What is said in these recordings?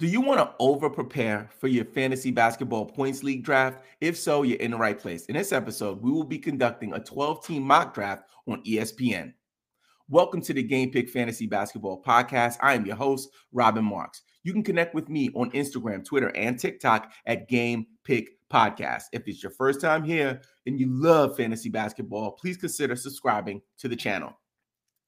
Do you want to over prepare for your fantasy basketball points league draft? If so, you're in the right place. In this episode, we will be conducting a 12 team mock draft on ESPN. Welcome to the Game Pick Fantasy Basketball Podcast. I am your host, Robin Marks. You can connect with me on Instagram, Twitter, and TikTok at Game Pick Podcast. If it's your first time here and you love fantasy basketball, please consider subscribing to the channel.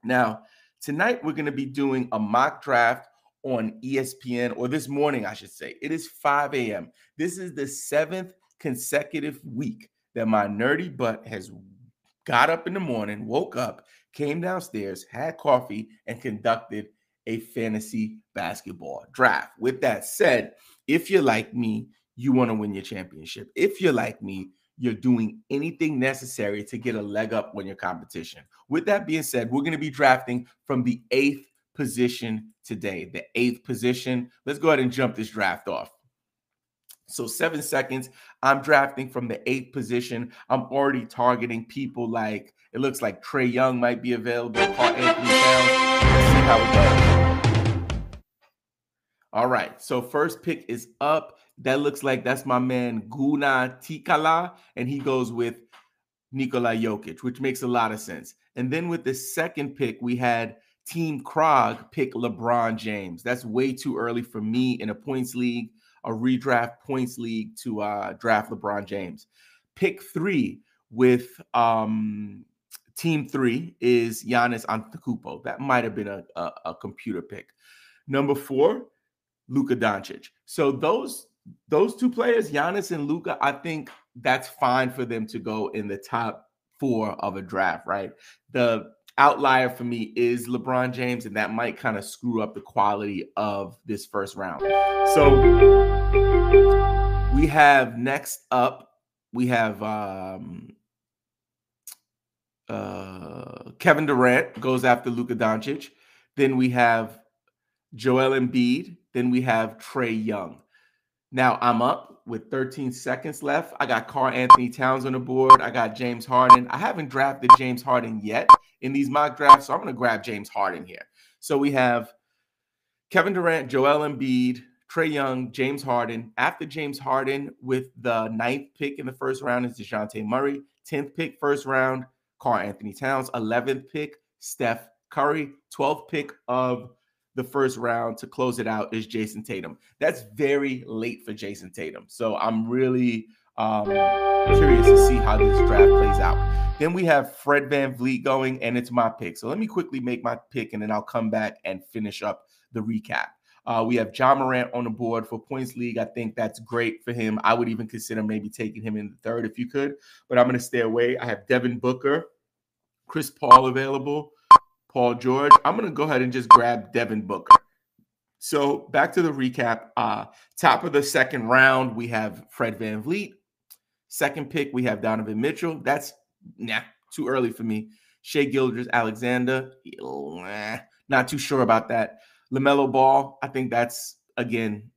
Now, tonight we're going to be doing a mock draft on ESPN, or this morning, I should say. It is 5 a.m. This is the seventh consecutive week that my nerdy butt has got up in the morning, woke up, came downstairs, had coffee, and conducted a fantasy basketball draft. With that said, if you're like me, you want to win your championship. If you're like me, you're doing anything necessary to get a leg up on your competition. With that being said, we're going to be drafting from the eighth position today, the eighth position. Let's go ahead and jump this draft off. So, seven seconds. I'm drafting from the eighth position. I'm already targeting people like it looks like Trae Young might be available. Karl-Anthony Towns. Let's see how it goes. All right. So, first pick is up. That looks like that's my man Guna Tikala, and he goes with Nikola Jokic, which makes a lot of sense. And then with the second pick, we had Team Krog pick LeBron James. That's way too early for me in a points league, a redraft points league to uh, draft LeBron James. Pick three with um, Team three is Giannis Antetokounmpo. That might have been a, a, a computer pick. Number four, Luka Doncic. So those those two players, Giannis and Luka, I think that's fine for them to go in the top four of a draft, right? The outlier for me is LeBron James, and that might kind of screw up the quality of this first round. So we have next up, we have um, uh, Kevin Durant goes after Luka Doncic. Then we have Joel Embiid. Then we have Trae Young. Now I'm up with 13 seconds left. I got Karl-Anthony Towns on the board. I got James Harden. I haven't drafted James Harden yet in these mock drafts, so I'm going to grab James Harden here. So we have Kevin Durant, Joel Embiid, Trae Young, James Harden. After James Harden, with the ninth pick in the first round, is DeJounte Murray. 10th pick, first round, Karl-Anthony Towns. 11th pick, Steph Curry. 12th pick of the first round to close it out is Jayson Tatum. That's very late for Jayson Tatum. So I'm really um, curious to see how this draft plays out. Then we have Fred Van VanVleet going, and it's my pick. So let me quickly make my pick, and then I'll come back and finish up the recap. Uh, we have Ja Morant on the board for points league. I think that's great for him. I would even consider maybe taking him in the third if you could, but I'm going to stay away. I have Devin Booker, Chris Paul available. Paul George. I'm going to go ahead and just grab Devin Booker. So back to the recap. Uh, top of the second round, we have Fred Van VanVleet. Second pick, we have Donovan Mitchell. That's nah, too early for me. Shai Gilgeous-Alexander. Not too sure about that. LaMelo Ball. I think that's again.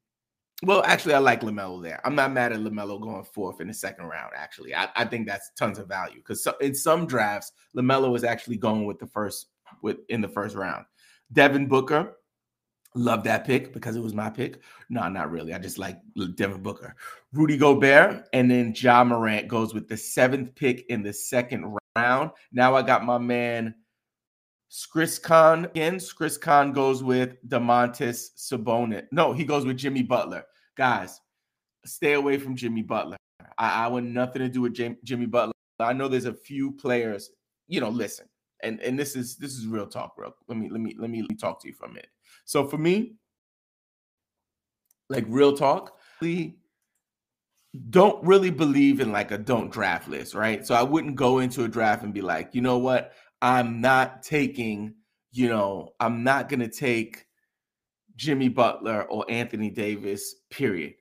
Well, actually, I like LaMelo there. I'm not mad at LaMelo going fourth in the second round. Actually, I, I think that's tons of value because so, in some drafts, LaMelo is actually going with the first with in the first round. Devin Booker, love that pick because it was my pick. No, not really. I just like Devin Booker. Rudy Gobert, and then Ja Morant goes with the seventh pick in the second round. Now I got my man Chris Khan again. Khan goes with Domantas Sabonis. No, he goes with Jimmy Butler. Guys, stay away from Jimmy Butler. I, I want nothing to do with Jimmy Butler. I know there's a few players. You know, listen and and this is this is real talk, bro. Let me let me let me, let me talk to you for a minute. So for me, like real talk, don't really believe in like a don't draft list, right? So I wouldn't go into a draft and be like, you know what, I'm not taking, you know, I'm not gonna take Jimmy Butler or Anthony Davis, period.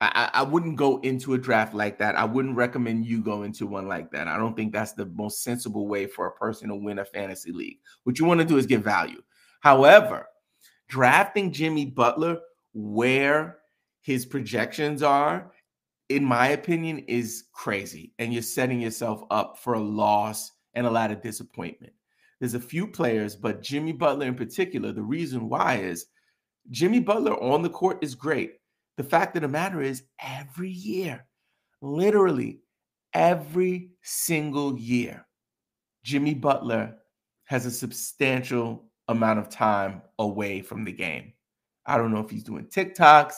I, I wouldn't go into a draft like that. I wouldn't recommend you go into one like that. I don't think that's the most sensible way for a person to win a fantasy league. What you want to do is get value. However, drafting Jimmy Butler where his projections are, in my opinion, is crazy. And you're setting yourself up for a loss and a lot of disappointment. There's a few players, but Jimmy Butler in particular, the reason why is Jimmy Butler on the court is great. The fact of the matter is, every year, literally every single year, Jimmy Butler has a substantial amount of time away from the game. I don't know if he's doing TikToks,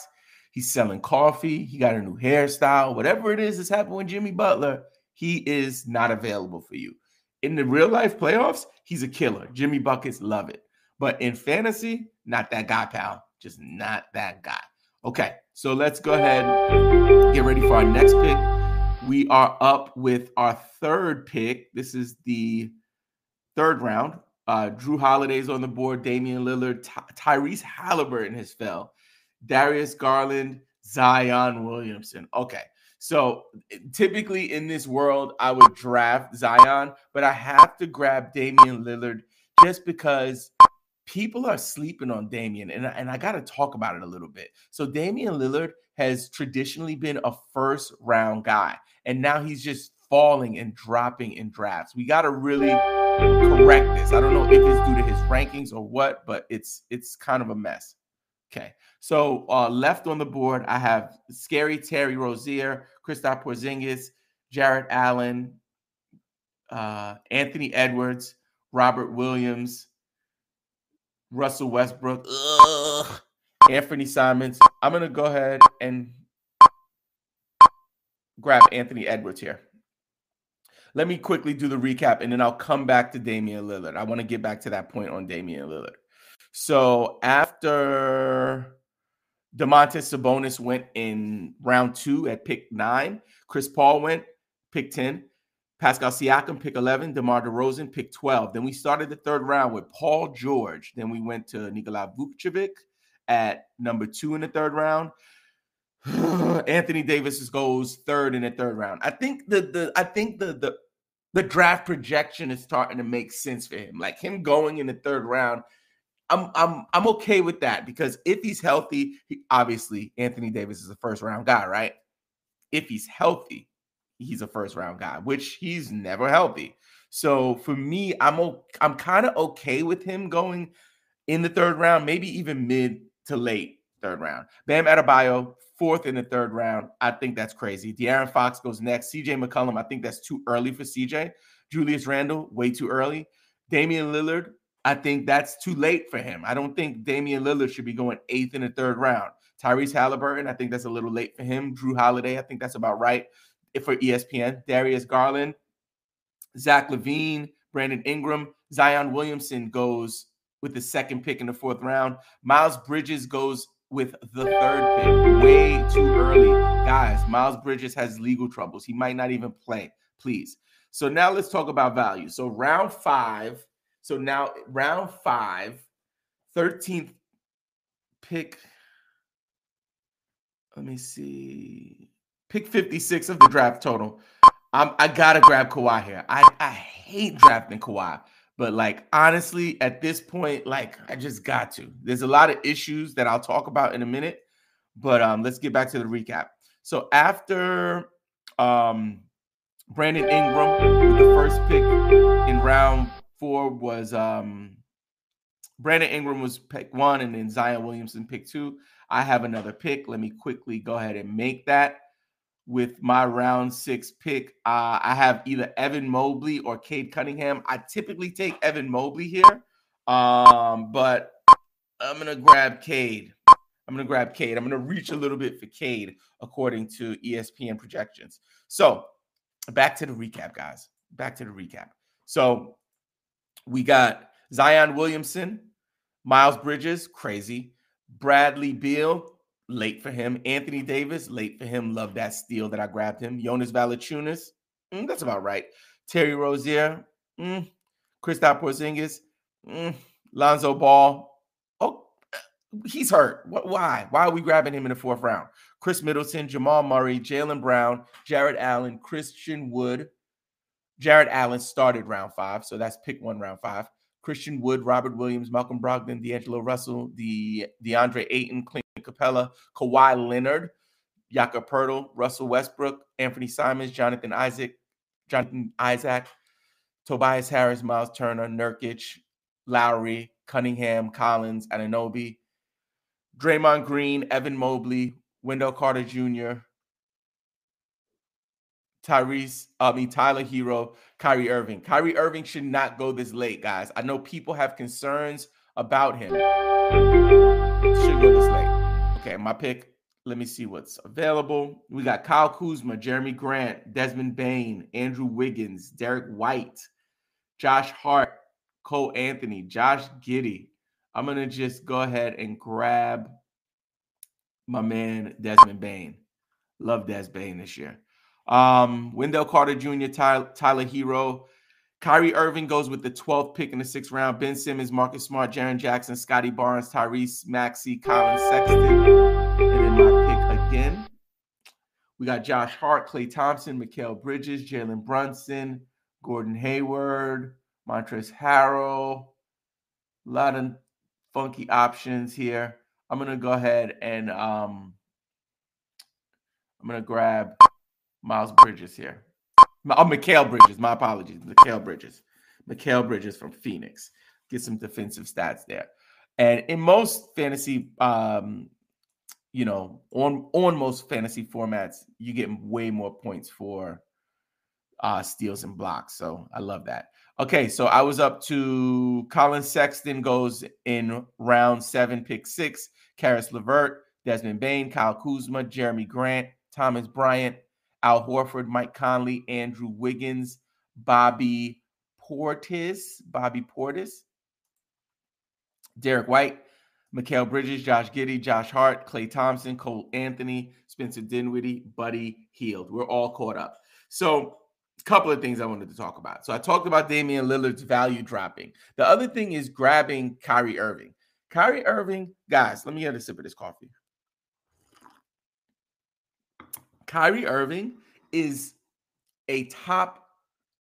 he's selling coffee, he got a new hairstyle, whatever it is that's happening with Jimmy Butler, he is not available for you. In the real life playoffs, he's a killer. Jimmy Buckets love it. But in fantasy, not that guy, pal. Just not that guy. Okay, so let's go ahead get ready for our next pick. We are up with our third pick. This is the third round. Uh, Jrue Holiday's on the board. Damian Lillard, Ty- Tyrese Halliburton has fell. Darius Garland, Zion Williamson. Okay, so typically in this world, I would draft Zion, but I have to grab Damian Lillard just because people are sleeping on Damian, and, and I got to talk about it a little bit. So Damian Lillard has traditionally been a first round guy, and now he's just falling and dropping in drafts. We got to really correct this. I don't know if it's due to his rankings or what, but it's it's kind of a mess. Okay, so uh, left on the board, I have Scary Terry Rozier, Kristaps Porzingis, Jarrett Allen, uh, Anthony Edwards, Robert Williams, Russell Westbrook, ugh, Anthony Simons. I'm gonna go ahead and grab Anthony Edwards here. Let me quickly do the recap and then I'll come back to Damian Lillard. I want to get back to that point on Damian Lillard. So after Domantas Sabonis went in round two at pick nine, Chris Paul went pick 10, Pascal Siakam, pick 11. DeMar DeRozan, pick 12. Then we started the third round with Paul George. Then we went to Nikola Vucevic at number two in the third round. Anthony Davis goes third in the third round. I think the the I think the the the draft projection is starting to make sense for him. Like him going in the third round, I'm I'm I'm okay with that because if he's healthy, he, obviously Anthony Davis is a first round guy, right? If he's healthy, he's a first round guy, which he's never healthy. So for me, I'm I'm kind of okay with him going in the third round, maybe even mid to late third round. Bam Adebayo, fourth in the third round. I think that's crazy. De'Aaron Fox goes next. CJ McCollum, I think that's too early for CJ. Julius Randle, way too early. Damian Lillard, I think that's too late for him. I don't think Damian Lillard should be going eighth in the third round. Tyrese Halliburton, I think that's a little late for him. Jrue Holiday, I think that's about right for ESPN. Darius Garland, Zach LaVine, Brandon Ingram, Zion Williamson goes with the second pick in the fourth round. Miles Bridges goes with the third pick. Way too early. Guys, Miles Bridges has legal troubles. He might not even play. Please. So now let's talk about value. So round five. So now round five, 13th pick. Let me see pick 56 of the draft total. I'm, I gotta grab Kawhi here. I, I hate drafting Kawhi, but like honestly, at this point, like I just got to. There's a lot of issues that I'll talk about in a minute, but um, let's get back to the recap. So after um, Brandon Ingram, the first pick in round four was um, Brandon Ingram was pick one, and then Zion Williamson pick two. I have another pick. Let me quickly go ahead and make that with my round six pick. Uh, I have either Evan Mobley or Cade Cunningham. I typically take Evan Mobley here, um, but I'm gonna grab Cade. I'm gonna grab Cade. I'm gonna reach a little bit for Cade according to ESPN projections. So back to the recap, guys. Back to the recap. So we got Zion Williamson, Miles Bridges, crazy. Bradley Beal, late for him. Anthony Davis, late for him. Love that steal that I grabbed him. Jonas Valanciunas, mm, that's about right. Terry Rozier, mm, Kristaps Porzingis, mm, Lonzo Ball. Oh, he's hurt. What, Why? Why are we grabbing him in the fourth round? Khris Middleton, Jamal Murray, Jaylen Brown, Jarrett Allen, Christian Wood. Jarrett Allen started round five, so that's pick one, round five. Christian Wood, Robert Williams, Malcolm Brogdon, D'Angelo Russell, the DeAndre Ayton, Clint Capela, Kawhi Leonard, Jakob Poeltl, Russell Westbrook, Anthony Simons, Jonathan Isaac, Jonathan Isaac, Tobias Harris, Miles Turner, Nurkic, Lowry, Cunningham, Collins, Anunoby, Draymond Green, Evan Mobley, Wendell Carter Jr., Tyrese, I mean Tyler Herro, Kyrie Irving. Kyrie Irving should not go this late, guys. I know people have concerns about him. Should go this late. Okay, my pick. Let me see what's available. We got Kyle Kuzma, Jerami Grant, Desmond Bane, Andrew Wiggins, Derrick White, Josh Hart, Cole Anthony, Josh Giddey. I'm gonna just go ahead and grab my man Desmond Bane. Love Des Bane this year. Um, Wendell Carter Jr., Tyler, Herro. Kyrie Irving goes with the 12th pick in the sixth round. Ben Simmons, Marcus Smart, Jaren Jackson, Scottie Barnes, Tyrese Maxey, Collin Sexton. And then my pick again. We got Josh Hart, Klay Thompson, Mikal Bridges, Jalen Brunson, Gordon Hayward, Montrezl Harrell. A lot of funky options here. I'm gonna go ahead and um, I'm gonna grab Miles Bridges here. Oh, Mikal Bridges. My apologies. Mikal Bridges. Mikal Bridges from Phoenix. Get some defensive stats there. And in most fantasy, um, you know, on on most fantasy formats, you get way more points for uh, steals and blocks. So I love that. Okay, so I was up to Collin Sexton goes in round seven, pick six. Caris LeVert, Desmond Bane, Kyle Kuzma, Jerami Grant, Thomas Bryant, Al Horford, Mike Conley, Andrew Wiggins, Bobby Portis, Bobby Portis, Derrick White, Mikal Bridges, Josh Giddey, Josh Hart, Klay Thompson, Cole Anthony, Spencer Dinwiddie, Buddy Hield. We're all caught up. So, a couple of things I wanted to talk about. So, I talked about Damian Lillard's value dropping. The other thing is grabbing Kyrie Irving. Kyrie Irving, guys, let me get a sip of this coffee. Kyrie Irving is a top,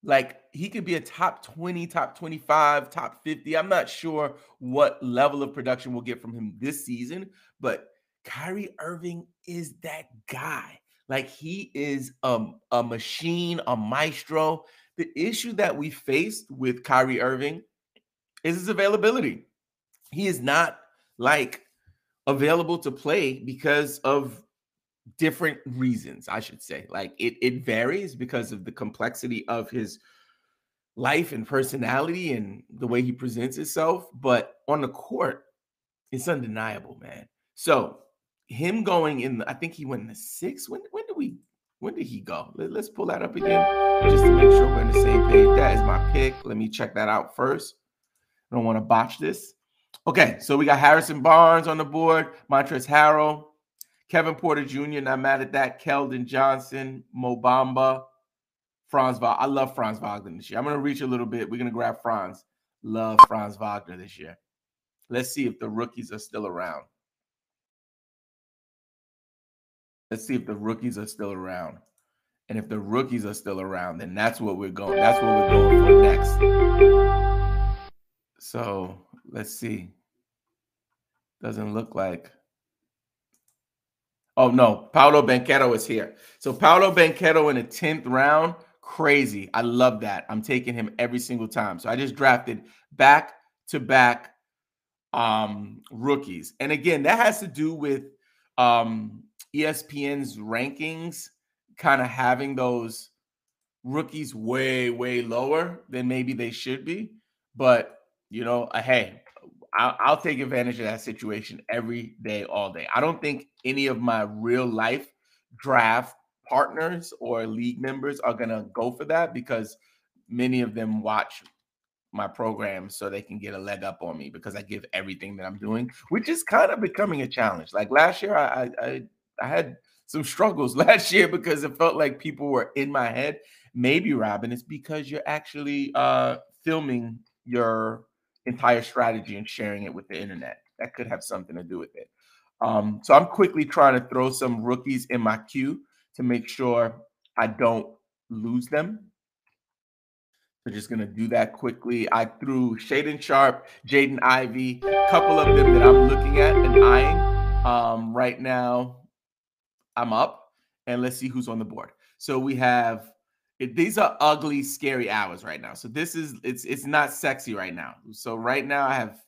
like he could be a top 20, top 25, top 50. I'm not sure what level of production we'll get from him this season, but Kyrie Irving is that guy. Like he is a, a machine, a maestro. The issue that we faced with Kyrie Irving is his availability. He is not like available to play because of different reasons, I should say. Like it it varies because of the complexity of his life and personality and the way he presents himself, but on the court, it's undeniable, man. So him going in, I think he went in the sixth. When when did we when did he go? Let, us pull that up again just to make sure we're on the same page. That is my pick. Let me check that out first. I don't want to botch this. Okay, so we got Harrison Barnes on the board, Montrezl Harrell, Kevin Porter Jr., not mad at that. Keldon Johnson, Mobamba, Franz Wagner. I love Franz Wagner this year. I'm going to reach a little bit. We're going to grab Franz. Love Franz Wagner this year. Let's see if the rookies are still around. Let's see if the rookies are still around. And if the rookies are still around, then that's what we're going. That's what we're going for next. So let's see. Doesn't look like Oh no, Paolo Banchero is here. So Paolo Banchero in the 10th round, crazy. I love that. I'm taking him every single time. So I just drafted back to back um rookies. And again, that has to do with um ESPN's rankings kind of having those rookies way way lower than maybe they should be. But, you know, uh, hey, I'll, I'll, take advantage of that situation every day, all day. I don't think any of my real life draft partners or league members are going to go for that because many of them watch my program so they can get a leg up on me because I give everything that I'm doing, which is kind of becoming a challenge. Like last year, I I, I had some struggles last year because it felt like people were in my head. Maybe Robin, it's because you're actually uh, filming your entire strategy and sharing it with the internet. That could have something to do with it. Um, so I'm quickly trying to throw some rookies in my queue to make sure I don't lose them. So just gonna do that quickly. I threw Shaedon Sharpe, Jaden Ivey, a couple of them that I'm looking at and eyeing. Um, right now, I'm up, and let's see who's on the board. So we have it, these are ugly, scary hours right now. So this is it's it's not sexy right now. So right now I have,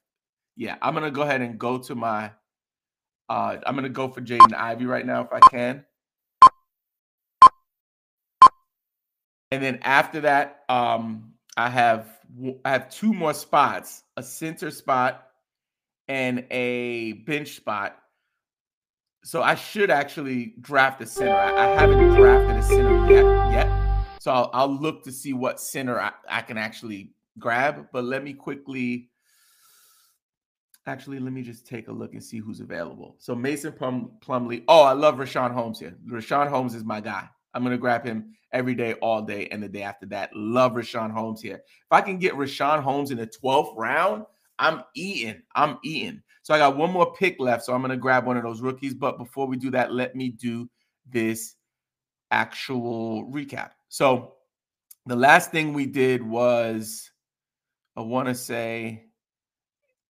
yeah, I'm gonna go ahead and go to my Uh, I'm gonna go for Jaden Ivey right now if I can. And then after that, um, I have I have two more spots: a center spot and a bench spot. So I should actually draft a center. I, I haven't drafted a center yet. Yet, so I'll, I'll look to see what center I, I can actually grab. But let me quickly. Actually, let me just take a look and see who's available. So Mason Plum, Plumlee. Oh, I love Richaun Holmes here. Richaun Holmes is my guy. I'm going to grab him every day, all day, and the day after that. Love Richaun Holmes here. If I can get Richaun Holmes in the 12th round, I'm eating. I'm eating. So I got one more pick left. So I'm going to grab one of those rookies. But before we do that, let me do this actual recap. So the last thing we did was, I want to say,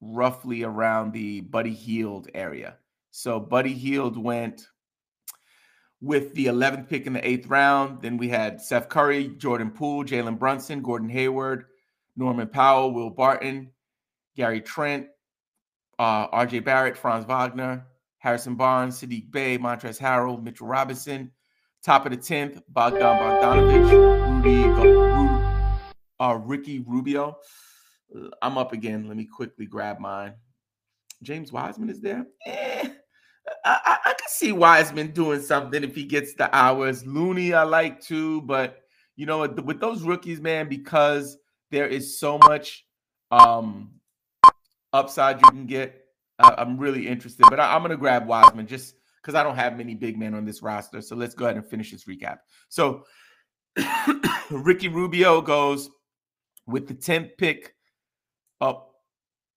roughly around the Buddy Hield area. So Buddy Hield went with the 11th pick in the eighth round. Then we had Seth Curry, Jordan Poole, Jalen Brunson, Gordon Hayward, Norman Powell, Will Barton, Gary Trent, uh, RJ Barrett, Franz Wagner, Harrison Barnes, Saddiq Bey, Montrezl Harrell, Mitchell Robinson. Top of the 10th, Bogdan Bogdanovich, Rudy, uh, Ricky Rubio. I'm up again. Let me quickly grab mine. James Wiseman is there. Eh, I, I, I can see Wiseman doing something if he gets the hours. Looney, I like too, but you know, with those rookies, man, because there is so much um upside you can get. Uh, I'm really interested, but I, am to grab Wiseman just because I don't have many big men on this roster. So let's go ahead and finish this recap. So Ricky Rubio goes with the 10th pick up.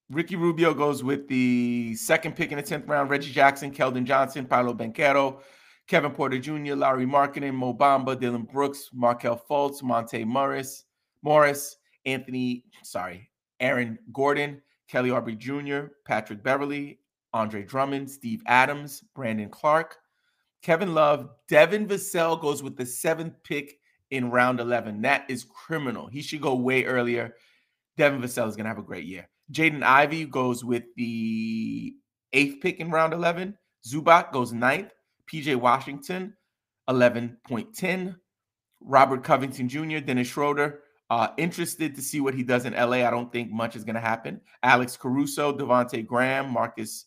Ricky Rubio goes with the second pick in the 10th round. Reggie Jackson, Keldon Johnson, Paolo Banchero, Kevin Porter Jr., Lauri Markkanen, Mo Bamba, Dillon Brooks, Markelle Fultz, Monte Morris, Morris, Anthony, sorry, Aaron Gordon, Kelly Oubre Jr., Patrick Beverley, Andre Drummond, Steve Adams, Brandon Clarke, Kevin Love, Devin Vassell goes with the seventh pick in round 11. That is criminal. He should go way earlier. Devin Vassell is going to have a great year. Jaden Ivey goes with the eighth pick in round 11. Zubac goes ninth. PJ Washington, 11.10. Robert Covington Jr., Dennis Schroeder, uh, interested to see what he does in LA. I don't think much is going to happen. Alex Caruso, Devonte Graham, Marcus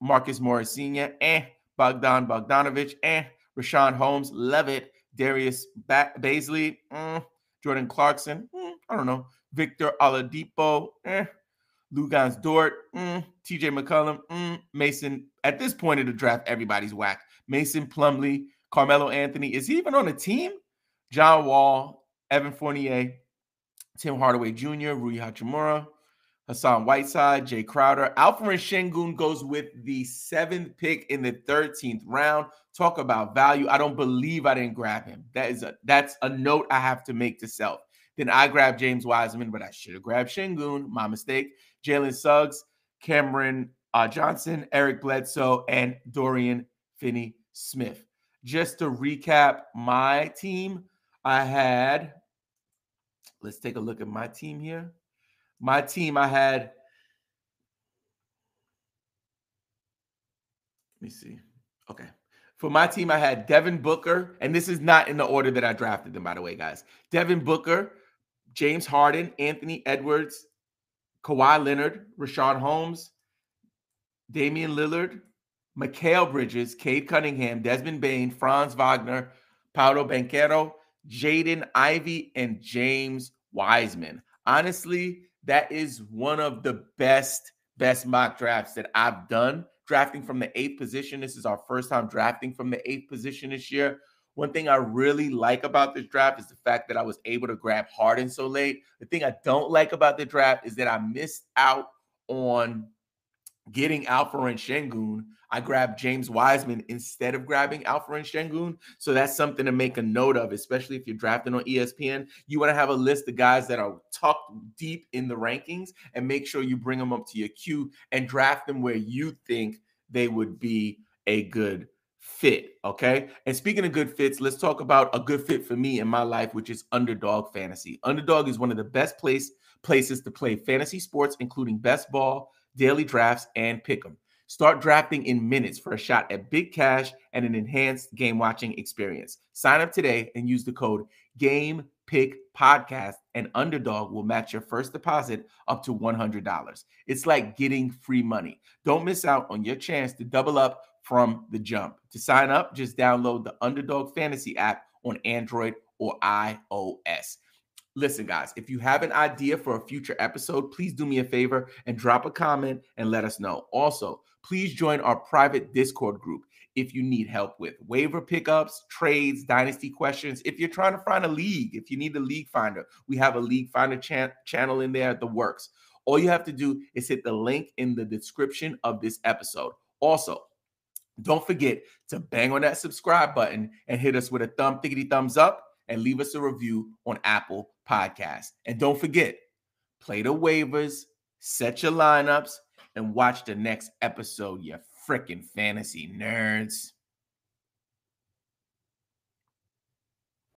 Marcus Morris Sr., eh, Bogdan Bogdanovich, eh, Richaun Holmes, Levitt, Darius ba- Bazley, mm, Jordan Clarkson, mm, I don't know, Victor Oladipo, eh, Luguentz Dort, mm, TJ McCollum, mm, Mason. At this point of the draft, everybody's whack. Mason Plumlee, Carmelo Anthony. Is he even on a team? John Wall, Evan Fournier, Tim Hardaway Jr., Rui Hachimura, Hassan Whiteside, Jae Crowder. Alperen Sengun goes with the seventh pick in the 13th round. Talk about value. I don't believe I didn't grab him. That is a that's a note I have to make to self. Then I grabbed James Wiseman, but I should have grabbed Sengun. My mistake. Jalen Suggs, Cameron uh, Johnson, Eric Bledsoe, and Dorian Finney Smith. Just to recap my team, I had, let's take a look at my team here. My team, I had, let me see. Okay. For my team, I had Devin Booker, and this is not in the order that I drafted them, by the way, guys. Devin Booker, James Harden, Anthony Edwards, Kawhi Leonard, Richaun Holmes, Damian Lillard, Mikal Bridges, Cade Cunningham, Desmond Bane, Franz Wagner, Paolo Banchero, Jaden Ivey, and James Wiseman. Honestly, that is one of the best, best mock drafts that I've done. Drafting from the eighth position. This is our first time drafting from the eighth position this year. One thing I really like about this draft is the fact that I was able to grab Harden so late. The thing I don't like about the draft is that I missed out on getting Alperen Sengun, I grabbed James Wiseman instead of grabbing Alperen Sengun. So that's something to make a note of, especially if you're drafting on ESPN. You want to have a list of guys that are tucked deep in the rankings and make sure you bring them up to your queue and draft them where you think they would be a good fit. Okay. And speaking of good fits, let's talk about a good fit for me in my life, which is underdog fantasy. Underdog is one of the best place places to play fantasy sports, including best ball, daily drafts, and pick 'em. Start drafting in minutes for a shot at big cash and an enhanced game watching experience. Sign up today and use the code Game Pick Podcast, and Underdog will match your first deposit up to $100. It's like getting free money. Don't miss out on your chance to double up from the jump. To sign up, just download the Underdog Fantasy app on Android or iOS. Listen, guys, if you have an idea for a future episode, please do me a favor and drop a comment and let us know. Also, please join our private Discord group if you need help with waiver pickups, trades, dynasty questions. If you're trying to find a league, if you need a league finder, we have a league finder chan- channel in there, the works. All you have to do is hit the link in the description of this episode. Also, don't forget to bang on that subscribe button and hit us with a thumb, thickety thumbs up and leave us a review on Apple Podcasts. And don't forget, play the waivers, set your lineups, and watch the next episode, you freaking fantasy nerds.